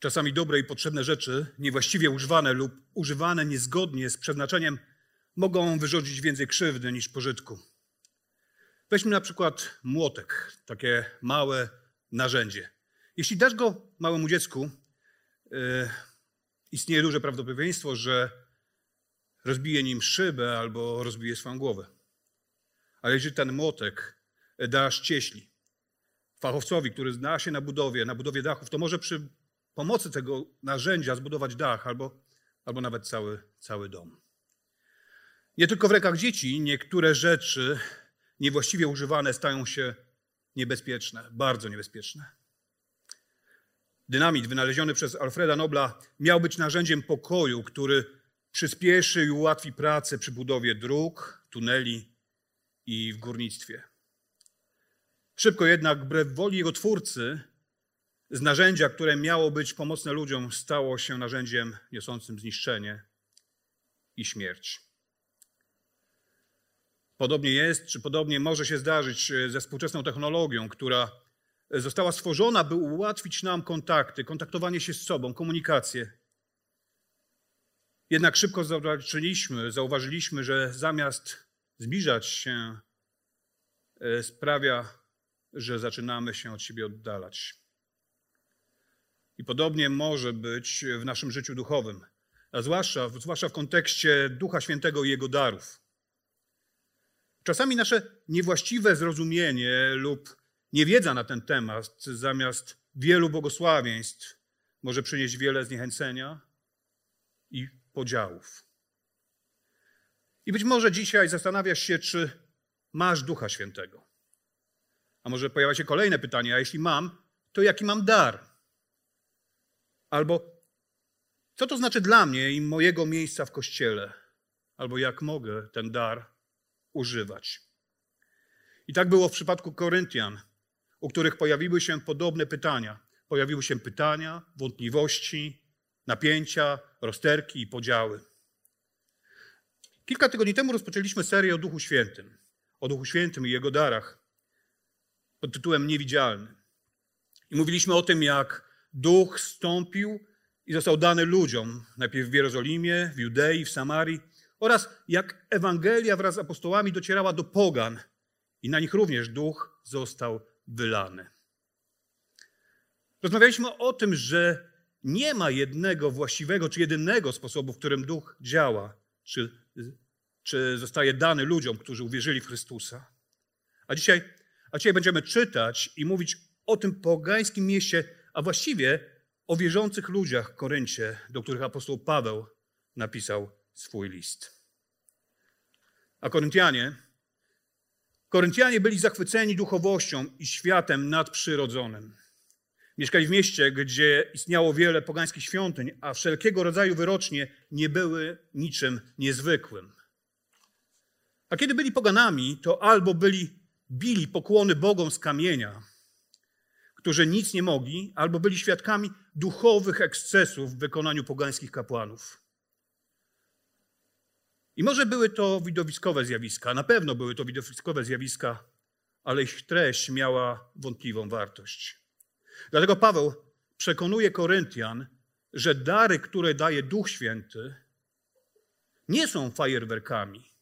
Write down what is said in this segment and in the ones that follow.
Czasami dobre i potrzebne rzeczy, niewłaściwie używane lub używane niezgodnie z przeznaczeniem, mogą wyrządzić więcej krzywdy niż pożytku. Weźmy na przykład młotek, takie małe narzędzie. Jeśli dasz go małemu dziecku, yy, istnieje duże prawdopodobieństwo, że rozbije nim szybę albo rozbije swoją głowę. Ale jeżeli ten młotek dasz cieśli, fachowcowi, który zna się na budowie, na budowie dachów, to może przy pomocy tego narzędzia zbudować dach albo, albo nawet cały, cały dom. Nie tylko w rękach dzieci niektóre rzeczy niewłaściwie używane stają się niebezpieczne, bardzo niebezpieczne. Dynamit wynaleziony przez Alfreda Nobla miał być narzędziem pokoju, który przyspieszy i ułatwi pracę przy budowie dróg, tuneli i w górnictwie. Szybko jednak, wbrew woli jego twórcy, z narzędzia, które miało być pomocne ludziom, stało się narzędziem niosącym zniszczenie i śmierć. Podobnie jest, czy podobnie może się zdarzyć ze współczesną technologią, która została stworzona, by ułatwić nam kontakty, kontaktowanie się z sobą, komunikację. Jednak szybko zauważyliśmy, zauważyliśmy, że zamiast zbliżać się, e, sprawia, że zaczynamy się od siebie oddalać. I podobnie może być w naszym życiu duchowym, a zwłaszcza, zwłaszcza w kontekście Ducha Świętego i Jego darów. Czasami nasze niewłaściwe zrozumienie lub niewiedza na ten temat, zamiast wielu błogosławieństw, może przynieść wiele zniechęcenia i podziałów. I być może dzisiaj zastanawiasz się, czy masz Ducha Świętego. A może pojawia się kolejne pytanie: a jeśli mam, to jaki mam dar? Albo co to znaczy dla mnie i mojego miejsca w kościele? Albo jak mogę ten dar używać? I tak było w przypadku Koryntian, u których pojawiły się podobne pytania. Pojawiły się pytania, wątpliwości, napięcia, rozterki i podziały. Kilka tygodni temu rozpoczęliśmy serię o Duchu Świętym, o Duchu Świętym i Jego darach pod tytułem Niewidzialny. I mówiliśmy o tym, jak duch stąpił i został dany ludziom, najpierw w Jerozolimie, w Judei, w Samarii, oraz jak Ewangelia wraz z apostołami docierała do pogan i na nich również duch został wylany. Rozmawialiśmy o tym, że nie ma jednego właściwego czy jedynego sposobu, w którym duch działa, czy, czy zostaje dany ludziom, którzy uwierzyli w Chrystusa. A dzisiaj, a dzisiaj będziemy czytać i mówić o tym pogańskim mieście, a właściwie o wierzących ludziach w Koryncie, do których apostoł Paweł napisał swój list. A Koryntianie, Koryntianie byli zachwyceni duchowością i światem nadprzyrodzonym. Mieszkali w mieście, gdzie istniało wiele pogańskich świątyń, a wszelkiego rodzaju wyrocznie nie były niczym niezwykłym. A kiedy byli poganami, to albo byli bili pokłony bogom z kamienia, którzy nic nie mogli, albo byli świadkami duchowych ekscesów w wykonaniu pogańskich kapłanów. I może były to widowiskowe zjawiska, na pewno były to widowiskowe zjawiska, ale ich treść miała wątpliwą wartość. Dlatego Paweł przekonuje Koryntian, że dary, które daje Duch Święty, nie są fajerwerkami,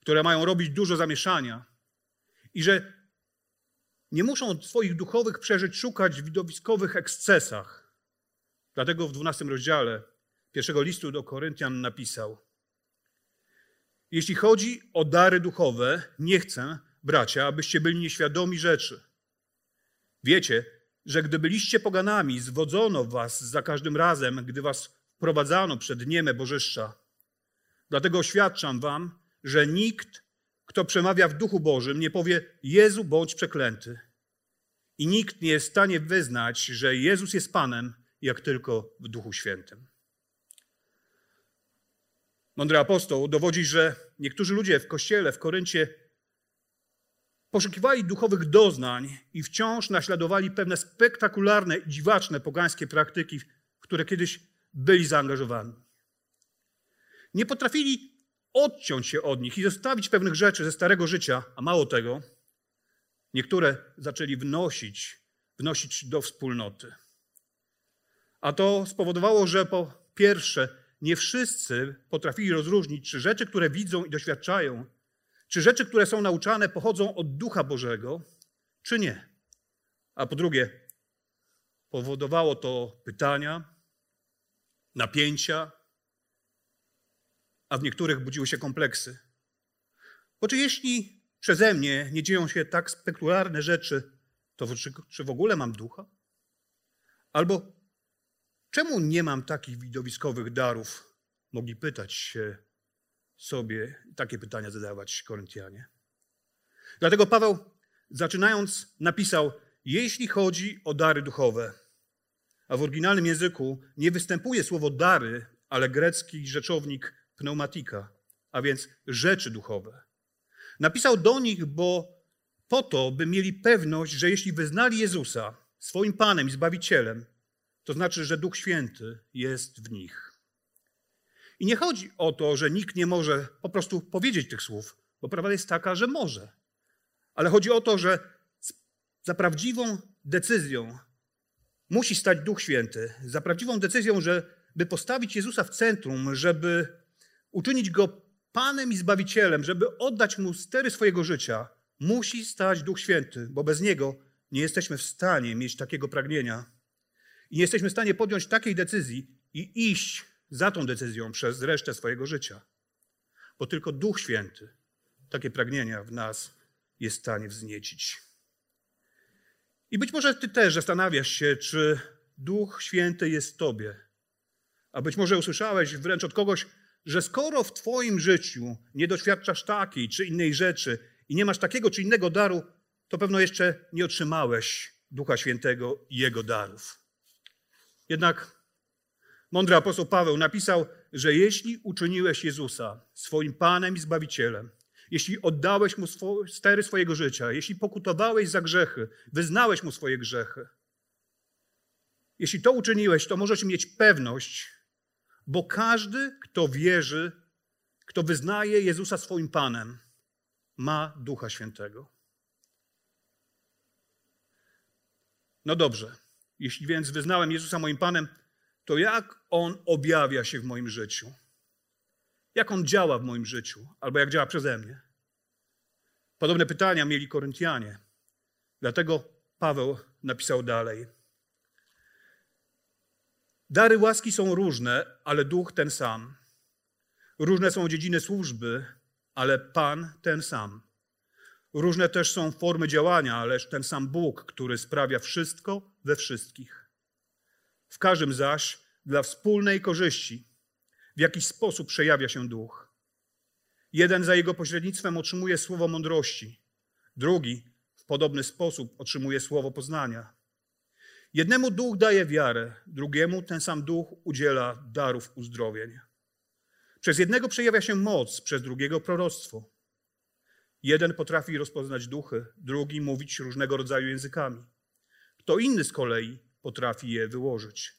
które mają robić dużo zamieszania i że nie muszą swoich duchowych przeżyć szukać w widowiskowych ekscesach. Dlatego w 12 rozdziale pierwszego listu do Koryntian napisał: Jeśli chodzi o dary duchowe, nie chcę, bracia, abyście byli nieświadomi rzeczy. Wiecie, że gdy byliście poganami, zwodzono was za każdym razem, gdy was wprowadzano przed nieme bożyszcza. Dlatego oświadczam wam, że nikt, kto przemawia w duchu Bożym, nie powie Jezu bądź przeklęty. I nikt nie jest w stanie wyznać, że Jezus jest Panem, jak tylko w Duchu Świętym. Mądry apostoł dowodzi, że niektórzy ludzie w kościele w Koryncie poszukiwali duchowych doznań i wciąż naśladowali pewne spektakularne dziwaczne pogańskie praktyki, w które kiedyś byli zaangażowani. Nie potrafili odciąć się od nich i zostawić pewnych rzeczy ze starego życia, a mało tego, niektóre zaczęli wnosić, wnosić do wspólnoty. A to spowodowało, że po pierwsze, nie wszyscy potrafili rozróżnić, czy rzeczy, które widzą i doświadczają, czy rzeczy, które są nauczane, pochodzą od Ducha Bożego, czy nie. A po drugie, powodowało to pytania, napięcia, a w niektórych budziły się kompleksy. Bo czy jeśli przeze mnie nie dzieją się tak spektakularne rzeczy, to czy, czy w ogóle mam ducha? Albo czemu nie mam takich widowiskowych darów? Mogli pytać się sobie, takie pytania zadawać Koryntianie. Dlatego Paweł, zaczynając, napisał: Jeśli chodzi o dary duchowe, a w oryginalnym języku nie występuje słowo dary, ale grecki rzeczownik pneumatika, a więc rzeczy duchowe. Napisał do nich, bo po to, by mieli pewność, że jeśli wyznali Jezusa swoim Panem i Zbawicielem, to znaczy, że Duch Święty jest w nich. I nie chodzi o to, że nikt nie może po prostu powiedzieć tych słów, bo prawda jest taka, że może. Ale chodzi o to, że za prawdziwą decyzją musi stać Duch Święty, za prawdziwą decyzją, żeby postawić Jezusa w centrum, żeby uczynić go Panem i Zbawicielem, żeby oddać mu stery swojego życia, musi stać Duch Święty, bo bez niego nie jesteśmy w stanie mieć takiego pragnienia i nie jesteśmy w stanie podjąć takiej decyzji i iść za tą decyzją przez resztę swojego życia. Bo tylko Duch Święty takie pragnienia w nas jest w stanie wzniecić. I być może Ty też zastanawiasz się, czy Duch Święty jest w Tobie. A być może usłyszałeś wręcz od kogoś, że skoro w Twoim życiu nie doświadczasz takiej czy innej rzeczy i nie masz takiego czy innego daru, to pewno jeszcze nie otrzymałeś Ducha Świętego i Jego darów. Jednak mądry apostoł Paweł napisał, że jeśli uczyniłeś Jezusa swoim Panem i Zbawicielem, jeśli oddałeś Mu stery swojego życia, jeśli pokutowałeś za grzechy, wyznałeś Mu swoje grzechy, jeśli to uczyniłeś, to możesz mieć pewność, bo każdy, kto wierzy, kto wyznaje Jezusa swoim Panem, ma Ducha Świętego. No dobrze, jeśli więc wyznałem Jezusa moim Panem, to jak On objawia się w moim życiu? Jak On działa w moim życiu, albo jak działa przeze mnie? Podobne pytania mieli Koryntianie. Dlatego Paweł napisał dalej. Dary łaski są różne, ale duch ten sam. Różne są dziedziny służby, ale Pan ten sam. Różne też są formy działania, ależ ten sam Bóg, który sprawia wszystko we wszystkich. W każdym zaś dla wspólnej korzyści w jakiś sposób przejawia się duch. Jeden za jego pośrednictwem otrzymuje słowo mądrości, drugi w podobny sposób otrzymuje słowo poznania. Jednemu duch daje wiarę, drugiemu ten sam duch udziela darów uzdrowień. Przez jednego przejawia się moc, przez drugiego proroctwo. Jeden potrafi rozpoznać duchy, drugi mówić różnego rodzaju językami. Kto inny z kolei potrafi je wyłożyć.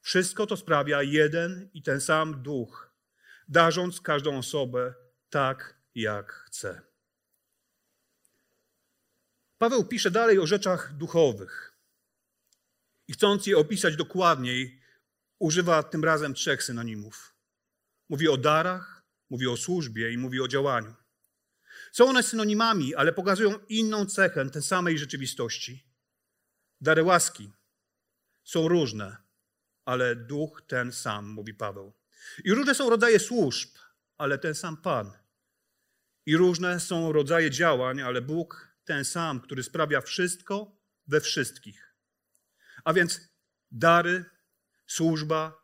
Wszystko to sprawia jeden i ten sam duch, darząc każdą osobę tak, jak chce. Paweł pisze dalej o rzeczach duchowych. I chcąc je opisać dokładniej, używa tym razem trzech synonimów. Mówi o darach, mówi o służbie i mówi o działaniu. Są one synonimami, ale pokazują inną cechę tej samej rzeczywistości. Dary łaski są różne, ale duch ten sam, mówi Paweł. I różne są rodzaje służb, ale ten sam Pan. I różne są rodzaje działań, ale Bóg ten sam, który sprawia wszystko we wszystkich. A więc dary, służba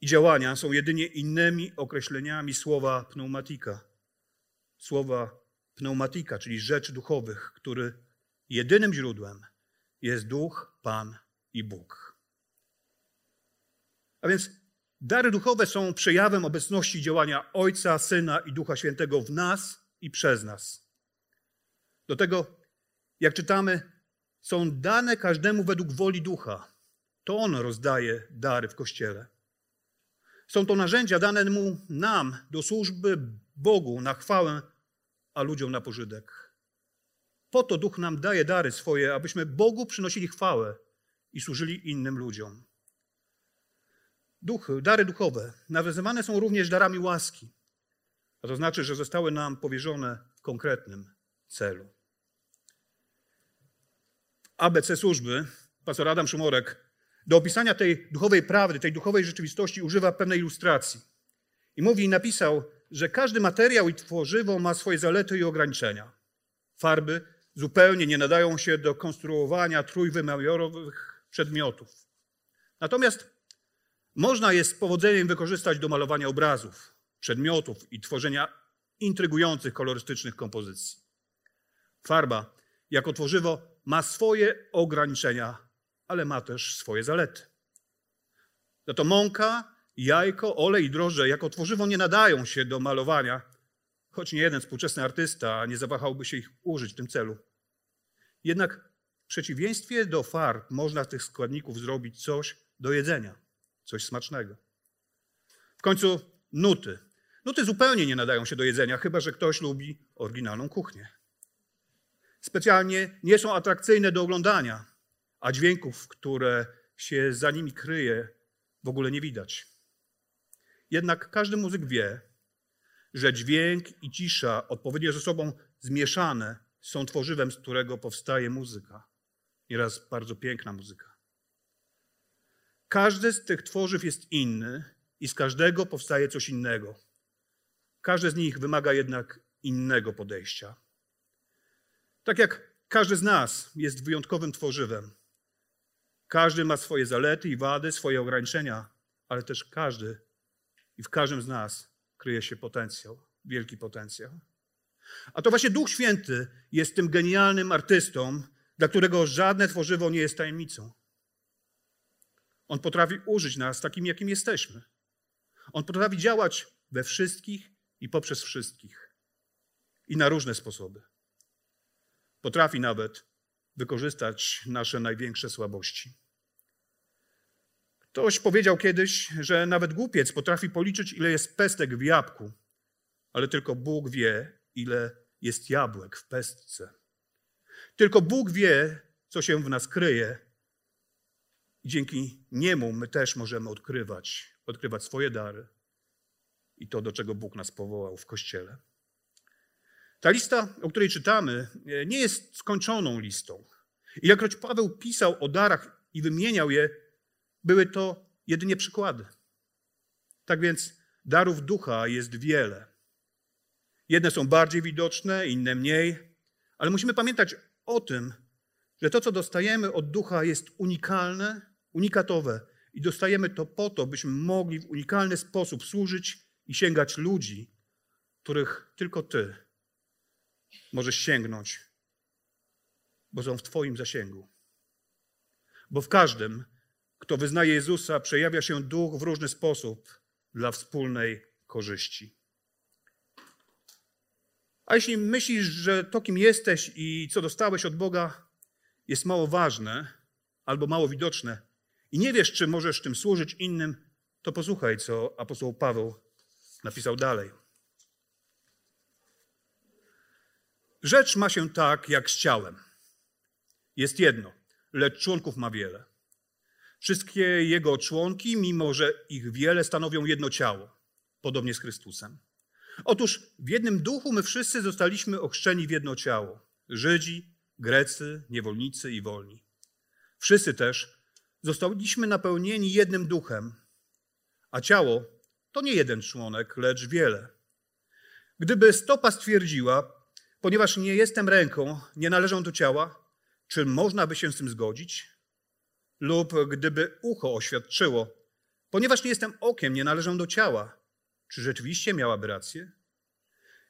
i działania są jedynie innymi określeniami słowa pneumatika, słowa pneumatika, czyli rzeczy duchowych, który jedynym źródłem jest Duch, Pan i Bóg. A więc dary duchowe są przejawem obecności działania Ojca, Syna i Ducha Świętego w nas i przez nas. Do tego, jak czytamy, są dane każdemu według woli Ducha. To On rozdaje dary w Kościele. Są to narzędzia dane mu nam do służby Bogu na chwałę, a ludziom na pożytek. Po to Duch nam daje dary swoje, abyśmy Bogu przynosili chwałę i służyli innym ludziom. Dary duchowe nawiązywane są również darami łaski, a to znaczy, że zostały nam powierzone w konkretnym celu. ABC służby, pastor Adam Szumorek, do opisania tej duchowej prawdy, tej duchowej rzeczywistości używa pewnej ilustracji. I mówi, napisał, że każdy materiał i tworzywo ma swoje zalety i ograniczenia. Farby zupełnie nie nadają się do konstruowania trójwymiarowych przedmiotów. Natomiast można je z powodzeniem wykorzystać do malowania obrazów, przedmiotów i tworzenia intrygujących kolorystycznych kompozycji. Farba jako tworzywo ma swoje ograniczenia, ale ma też swoje zalety. Za to mąka, jajko, olej i drożdże jako tworzywo nie nadają się do malowania, choć nie jeden współczesny artysta nie zawahałby się ich użyć w tym celu. Jednak w przeciwieństwie do farb można z tych składników zrobić coś do jedzenia, coś smacznego. W końcu nuty. Nuty zupełnie nie nadają się do jedzenia, chyba że ktoś lubi oryginalną kuchnię. Specjalnie nie są atrakcyjne do oglądania, a dźwięków, które się za nimi kryje, w ogóle nie widać. Jednak każdy muzyk wie, że dźwięk i cisza odpowiednio ze sobą zmieszane są tworzywem, z którego powstaje muzyka. Nieraz bardzo piękna muzyka. Każdy z tych tworzyw jest inny i z każdego powstaje coś innego. Każde z nich wymaga jednak innego podejścia. Tak jak każdy z nas jest wyjątkowym tworzywem. Każdy ma swoje zalety i wady, swoje ograniczenia, ale też każdy i w każdym z nas kryje się potencjał, wielki potencjał. A to właśnie Duch Święty jest tym genialnym artystą, dla którego żadne tworzywo nie jest tajemnicą. On potrafi użyć nas takim, jakim jesteśmy. On potrafi działać we wszystkich i poprzez wszystkich. I na różne sposoby. Potrafi nawet wykorzystać nasze największe słabości. Ktoś powiedział kiedyś, że nawet głupiec potrafi policzyć, ile jest pestek w jabłku, ale tylko Bóg wie, ile jest jabłek w pestce. Tylko Bóg wie, co się w nas kryje. I dzięki niemu my też możemy odkrywać, odkrywać swoje dary i to, do czego Bóg nas powołał w kościele. Ta lista, o której czytamy, nie jest skończoną listą. Ilekroć Paweł pisał o darach i wymieniał je, były to jedynie przykłady. Tak więc darów ducha jest wiele. Jedne są bardziej widoczne, inne mniej, ale musimy pamiętać o tym, że to, co dostajemy od ducha, jest unikalne, unikatowe i dostajemy to po to, byśmy mogli w unikalny sposób służyć i sięgać ludzi, których tylko Ty możesz sięgnąć, bo są w Twoim zasięgu. Bo w każdym, kto wyznaje Jezusa, przejawia się duch w różny sposób dla wspólnej korzyści. A jeśli myślisz, że to, kim jesteś i co dostałeś od Boga, jest mało ważne albo mało widoczne i nie wiesz, czy możesz tym służyć innym, to posłuchaj, co apostoł Paweł napisał dalej. Rzecz ma się tak, jak z ciałem. Jest jedno, lecz członków ma wiele. Wszystkie jego członki, mimo że ich wiele, stanowią jedno ciało, podobnie z Chrystusem. Otóż w jednym duchu my wszyscy zostaliśmy ochrzczeni w jedno ciało. Żydzi, Grecy, niewolnicy i wolni. Wszyscy też zostaliśmy napełnieni jednym duchem, a ciało to nie jeden członek, lecz wiele. Gdyby stopa stwierdziła, ponieważ nie jestem ręką, nie należą do ciała, czy można by się z tym zgodzić? Lub gdyby ucho oświadczyło, ponieważ nie jestem okiem, nie należę do ciała, czy rzeczywiście miałaby rację?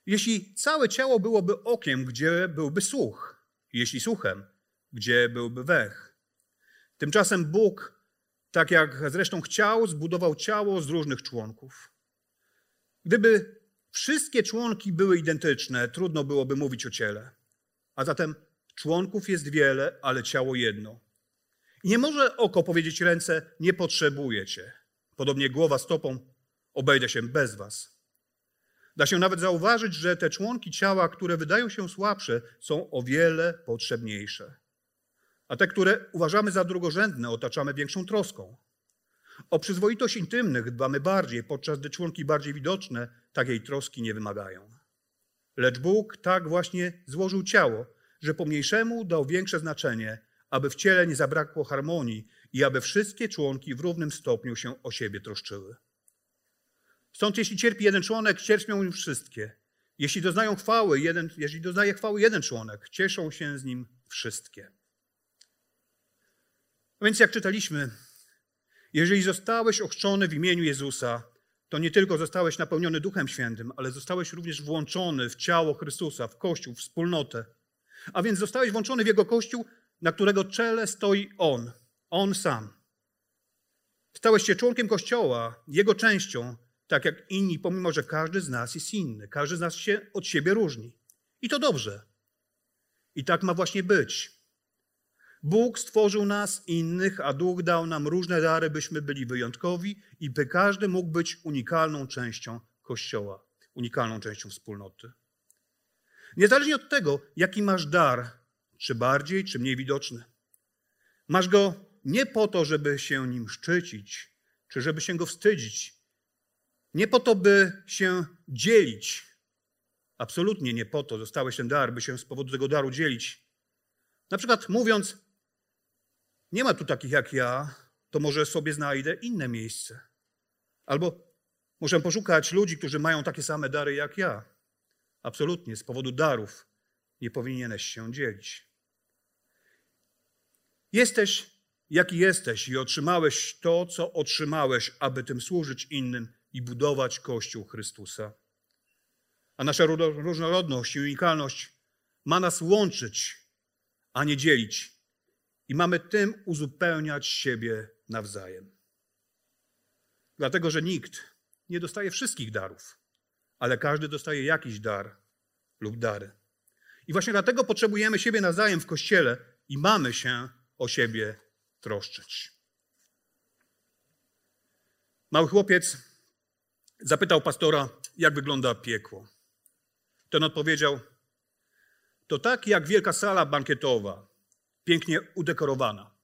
Jeśli całe ciało byłoby okiem, gdzie byłby słuch? Jeśli słuchem, gdzie byłby węch? Tymczasem Bóg, tak jak zresztą chciał, zbudował ciało z różnych członków. Gdyby wszystkie członki były identyczne, trudno byłoby mówić o ciele. A zatem członków jest wiele, ale ciało jedno. I nie może oko powiedzieć ręce, nie potrzebuję cię. Podobnie głowa stopą, obejdę się bez was. Da się nawet zauważyć, że te członki ciała, które wydają się słabsze, są o wiele potrzebniejsze. A te, które uważamy za drugorzędne, otaczamy większą troską. O przyzwoitość intymnych dbamy bardziej, podczas gdy członki bardziej widoczne takiej troski nie wymagają. Lecz Bóg tak właśnie złożył ciało, że pomniejszemu dał większe znaczenie, aby w ciele nie zabrakło harmonii i aby wszystkie członki w równym stopniu się o siebie troszczyły. Stąd jeśli cierpi jeden członek, cierpią już wszystkie. Jeśli doznają chwały, jeden, jeśli doznaje chwały jeden członek, cieszą się z nim wszystkie. A więc jak czytaliśmy, jeżeli zostałeś ochrzczony w imieniu Jezusa, to nie tylko zostałeś napełniony Duchem Świętym, ale zostałeś również włączony w ciało Chrystusa, w Kościół, w wspólnotę. A więc zostałeś włączony w Jego Kościół, na którego czele stoi On, On sam. Stałeś się członkiem Kościoła, Jego częścią, tak jak inni, pomimo że każdy z nas jest inny, każdy z nas się od siebie różni. I to dobrze. I tak ma właśnie być. Bóg stworzył nas innych, a Duch dał nam różne dary, byśmy byli wyjątkowi i by każdy mógł być unikalną częścią Kościoła, unikalną częścią wspólnoty. Niezależnie od tego, jaki masz dar, czy bardziej, czy mniej widoczny. Masz go nie po to, żeby się nim szczycić, czy żeby się go wstydzić. Nie po to, by się dzielić. Absolutnie nie po to dostałeś ten dar, by się z powodu tego daru dzielić. Na przykład mówiąc, nie ma tu takich jak ja, to może sobie znajdę inne miejsce. Albo muszę poszukać ludzi, którzy mają takie same dary jak ja. Absolutnie, z powodu darów nie powinieneś się dzielić. Jesteś, jaki jesteś i otrzymałeś to, co otrzymałeś, aby tym służyć innym i budować Kościół Chrystusa. A nasza różnorodność i unikalność ma nas łączyć, a nie dzielić. I mamy tym uzupełniać siebie nawzajem. Dlatego, że nikt nie dostaje wszystkich darów, ale każdy dostaje jakiś dar lub dary. I właśnie dlatego potrzebujemy siebie nawzajem w kościele i mamy się o siebie troszczyć. Mały chłopiec zapytał pastora, jak wygląda piekło. Ten odpowiedział: To tak jak wielka sala bankietowa, pięknie udekorowana,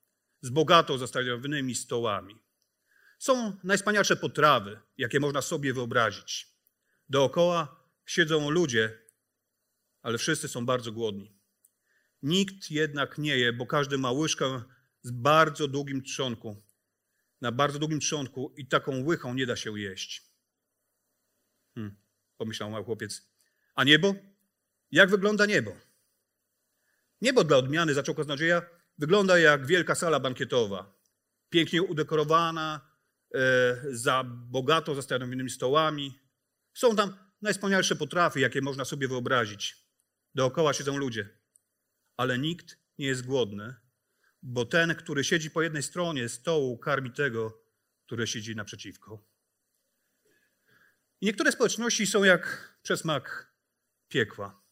z bogato zastawionymi stołami. Są najwspanialsze potrawy, jakie można sobie wyobrazić. Dookoła siedzą ludzie, ale wszyscy są bardzo głodni. Nikt jednak nie je, bo każdy ma łyżkę z bardzo długim trzonku, na bardzo długim trzonku i taką łychą nie da się jeść. Hmm, pomyślał mały chłopiec. A niebo? Jak wygląda niebo? Niebo dla odmiany, zaczął kaznodzieja, wygląda jak wielka sala bankietowa. Pięknie udekorowana, e, za bogato zastanowionymi stołami. Są tam najwspanialsze potrawy, jakie można sobie wyobrazić. Dookoła siedzą ludzie, ale nikt nie jest głodny, bo ten, który siedzi po jednej stronie stołu, karmi tego, który siedzi naprzeciwko. I niektóre społeczności są jak przesmak piekła.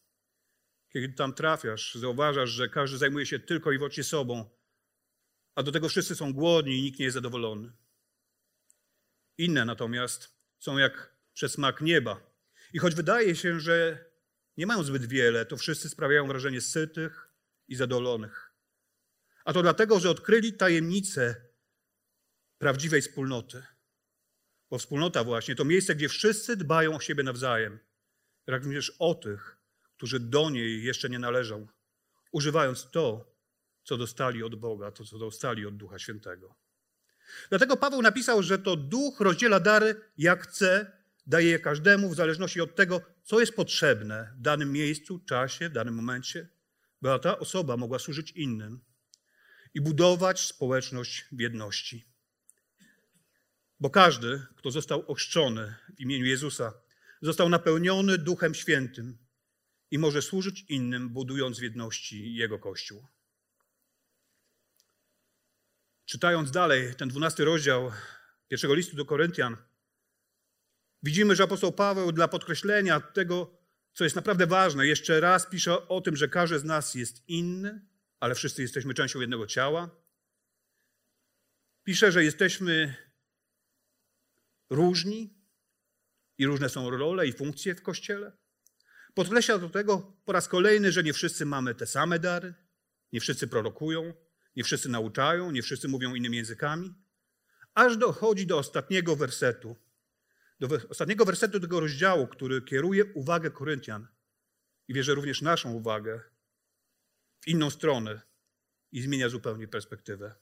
Kiedy tam trafiasz, zauważasz, że każdy zajmuje się tylko i wyłącznie sobą, a do tego wszyscy są głodni i nikt nie jest zadowolony. Inne natomiast są jak przesmak nieba. I choć wydaje się, że nie mają zbyt wiele, to wszyscy sprawiają wrażenie sytych i zadowolonych. A to dlatego, że odkryli tajemnicę prawdziwej wspólnoty. Bo wspólnota właśnie to miejsce, gdzie wszyscy dbają o siebie nawzajem, również o tych, którzy do niej jeszcze nie należą, używając to, co dostali od Boga, to, co dostali od Ducha Świętego. Dlatego Paweł napisał, że to Duch rozdziela dary jak chce, daje je każdemu w zależności od tego, co jest potrzebne w danym miejscu, czasie, w danym momencie, by ta osoba mogła służyć innym i budować społeczność w jedności. Bo każdy, kto został ochrzczony w imieniu Jezusa, został napełniony Duchem Świętym i może służyć innym, budując w jedności Jego Kościół. Czytając dalej ten dwunasty rozdział pierwszego listu do Koryntian, widzimy, że apostoł Paweł dla podkreślenia tego, co jest naprawdę ważne, jeszcze raz pisze o tym, że każdy z nas jest inny, ale wszyscy jesteśmy częścią jednego ciała. Pisze, że jesteśmy różni i różne są role i funkcje w Kościele. Podkreśla do tego po raz kolejny, że nie wszyscy mamy te same dary, nie wszyscy prorokują, nie wszyscy nauczają, nie wszyscy mówią innymi językami, aż dochodzi do ostatniego wersetu, do ostatniego wersetu tego rozdziału, który kieruje uwagę Koryntian i wierzę również naszą uwagę w inną stronę i zmienia zupełnie perspektywę.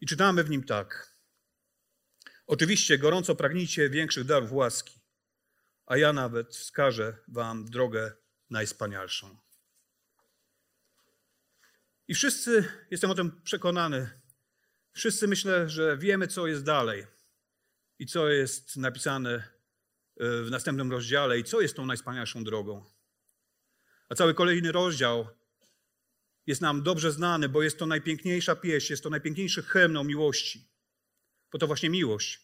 I czytamy w nim tak. Oczywiście gorąco pragnijcie większych darów łaski, a ja nawet wskażę wam drogę najspanialszą. I wszyscy, jestem o tym przekonany, wszyscy myślę, że wiemy, co jest dalej i co jest napisane e, w następnym rozdziale i co jest tą najspanialszą drogą. A cały kolejny rozdział jest nam dobrze znany, bo jest to najpiękniejsza pieśń, jest to najpiękniejszy hymn o miłości. Bo to właśnie miłość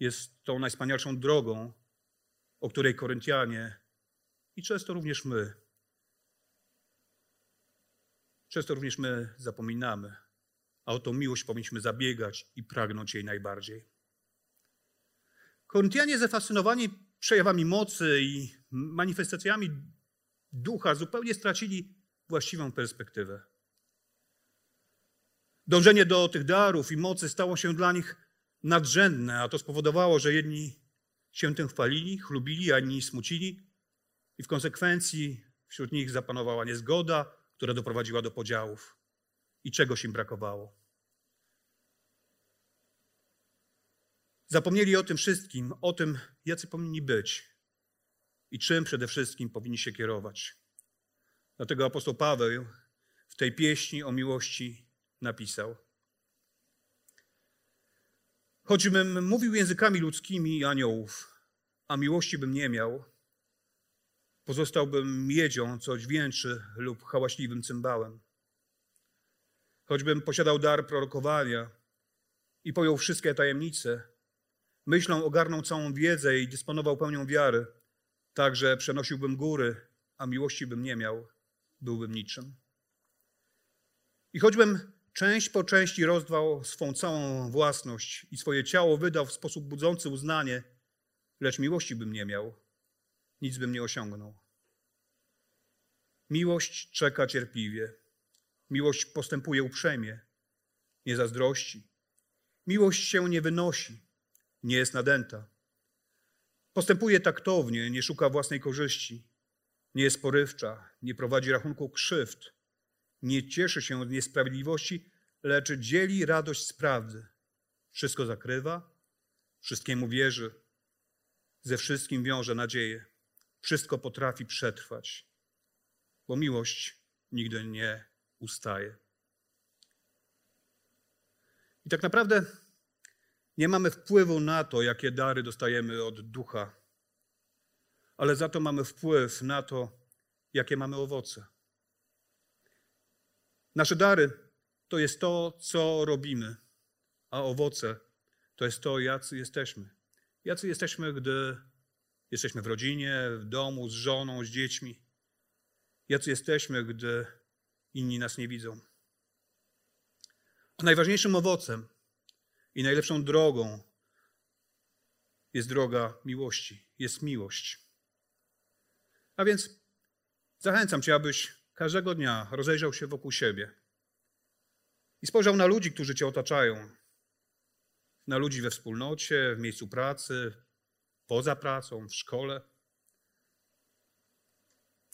jest tą najspanialszą drogą, o której Koryntianie i często również my, często również my zapominamy, a o tą miłość powinniśmy zabiegać i pragnąć jej najbardziej. Koryntianie zafascynowani przejawami mocy i manifestacjami ducha zupełnie stracili właściwą perspektywę. Dążenie do tych darów i mocy stało się dla nich nadrzędne, a to spowodowało, że jedni się tym chwalili, chlubili, a inni smucili i w konsekwencji wśród nich zapanowała niezgoda, która doprowadziła do podziałów. I czegoś im brakowało. Zapomnieli o tym wszystkim, o tym, jacy powinni być i czym przede wszystkim powinni się kierować. Dlatego apostoł Paweł w tej pieśni o miłości napisał: Choćbym mówił językami ludzkimi aniołów, a miłości bym nie miał, pozostałbym miedzią, co dźwięczy, lub hałaśliwym cymbałem. Choćbym posiadał dar prorokowania i pojął wszystkie tajemnice, myślą ogarnął całą wiedzę i dysponował pełnią wiary, tak że przenosiłbym góry, a miłości bym nie miał, byłbym niczym. I choćbym część po części rozdwał swą całą własność i swoje ciało wydał w sposób budzący uznanie, lecz miłości bym nie miał, nic bym nie osiągnął. Miłość czeka cierpliwie. Miłość postępuje uprzejmie, nie zazdrości. Miłość się nie wynosi, nie jest nadęta. Postępuje taktownie, nie szuka własnej korzyści, nie jest porywcza, nie prowadzi rachunku krzywd, nie cieszy się z niesprawiedliwości, lecz dzieli radość z prawdy. Wszystko zakrywa, wszystkiemu wierzy, ze wszystkim wiąże nadzieję, wszystko potrafi przetrwać, bo miłość nigdy nie ustaje. I tak naprawdę nie mamy wpływu na to, jakie dary dostajemy od ducha, ale za to mamy wpływ na to, jakie mamy owoce. Nasze dary to jest to, co robimy, a owoce to jest to, jacy jesteśmy. Jacy jesteśmy, gdy jesteśmy w rodzinie, w domu, z żoną, z dziećmi. Jacy jesteśmy, gdy inni nas nie widzą. A najważniejszym owocem i najlepszą drogą jest droga miłości, jest miłość. A więc zachęcam Cię, abyś każdego dnia rozejrzał się wokół siebie i spojrzał na ludzi, którzy Cię otaczają. Na ludzi we wspólnocie, w miejscu pracy, poza pracą, w szkole.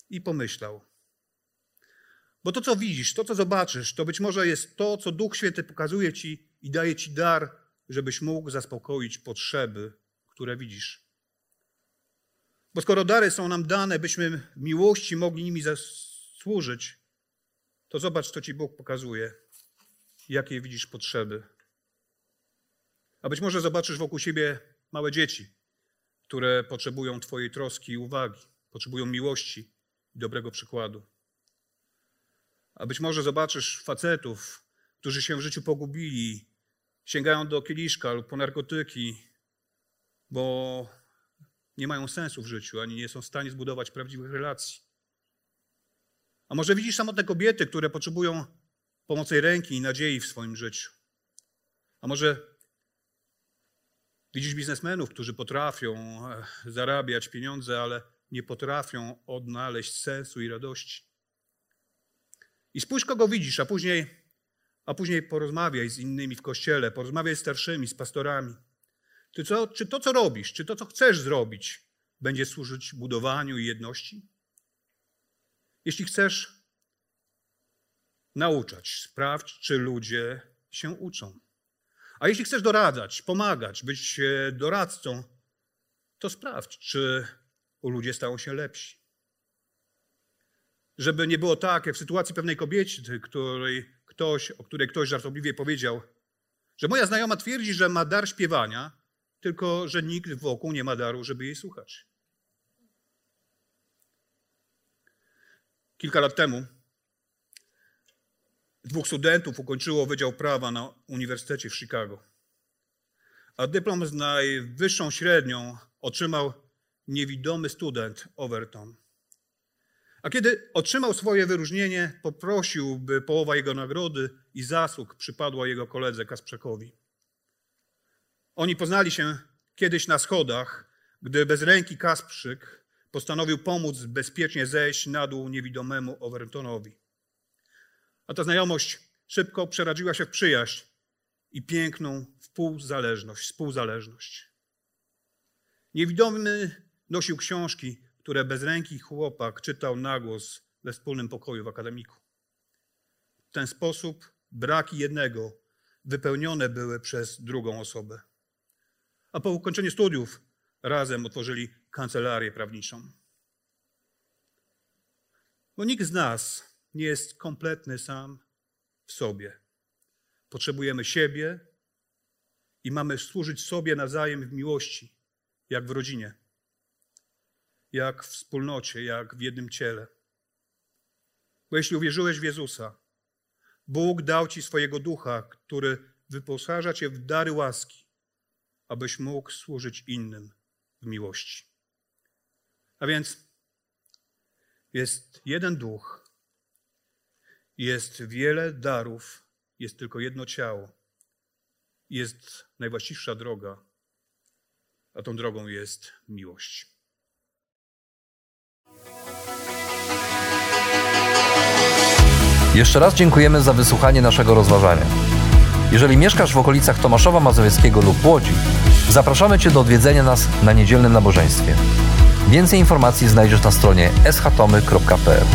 I pomyślał. Bo to, co widzisz, to, co zobaczysz, to być może jest to, co Duch Święty pokazuje Ci i daje Ci dar, żebyś mógł zaspokoić potrzeby, które widzisz. Bo skoro dary są nam dane, byśmy miłości mogli nimi zasłużyć, to zobacz, co Ci Bóg pokazuje, jakie widzisz potrzeby. A być może zobaczysz wokół siebie małe dzieci, które potrzebują Twojej troski i uwagi, potrzebują miłości i dobrego przykładu. A być może zobaczysz facetów, którzy się w życiu pogubili, sięgają do kieliszka lub po narkotyki, bo nie mają sensu w życiu, ani nie są w stanie zbudować prawdziwych relacji. A może widzisz samotne kobiety, które potrzebują pomocy ręki i nadziei w swoim życiu. A może widzisz biznesmenów, którzy potrafią e, zarabiać pieniądze, ale nie potrafią odnaleźć sensu i radości. I spójrz, kogo widzisz, a później, a później porozmawiaj z innymi w kościele, porozmawiaj z starszymi, z pastorami. Czy, co, czy to, co robisz, czy to, co chcesz zrobić, będzie służyć budowaniu i jedności? Jeśli chcesz nauczać, sprawdź, czy ludzie się uczą. A jeśli chcesz doradzać, pomagać, być e, doradcą, to sprawdź, czy ludzie stają się lepsi. Żeby nie było tak, jak w sytuacji pewnej kobiety, której ktoś, o której ktoś żartobliwie powiedział, że moja znajoma twierdzi, że ma dar śpiewania, tylko że nikt wokół nie ma daru, żeby jej słuchać. Kilka lat temu dwóch studentów ukończyło Wydział Prawa na Uniwersytecie w Chicago. A dyplom z najwyższą średnią otrzymał niewidomy student Overton. A kiedy otrzymał swoje wyróżnienie, poprosił, by połowa jego nagrody i zasług przypadła jego koledze Kasprzakowi. Oni poznali się kiedyś na schodach, gdy bez ręki Kasprzyk postanowił pomóc bezpiecznie zejść na dół niewidomemu Overtonowi. A ta znajomość szybko przeradziła się w przyjaźń i piękną współzależność. współzależność. Niewidomy nosił książki, które bezręki chłopak czytał na głos we wspólnym pokoju w akademiku. W ten sposób braki jednego wypełnione były przez drugą osobę. A po ukończeniu studiów razem otworzyli kancelarię prawniczą. Bo nikt z nas nie jest kompletny sam w sobie. Potrzebujemy siebie i mamy służyć sobie nawzajem w miłości, jak w rodzinie, jak w wspólnocie, jak w jednym ciele. Bo jeśli uwierzyłeś w Jezusa, Bóg dał ci swojego ducha, który wyposaża cię w dary łaski, abyś mógł służyć innym w miłości. A więc jest jeden duch, jest wiele darów, jest tylko jedno ciało, jest najwłaściwsza droga, a tą drogą jest miłość. Jeszcze raz dziękujemy za wysłuchanie naszego rozważania. Jeżeli mieszkasz w okolicach Tomaszowa Mazowieckiego lub Łodzi, zapraszamy Cię do odwiedzenia nas na niedzielnym nabożeństwie. Więcej informacji znajdziesz na stronie schatomy.pl.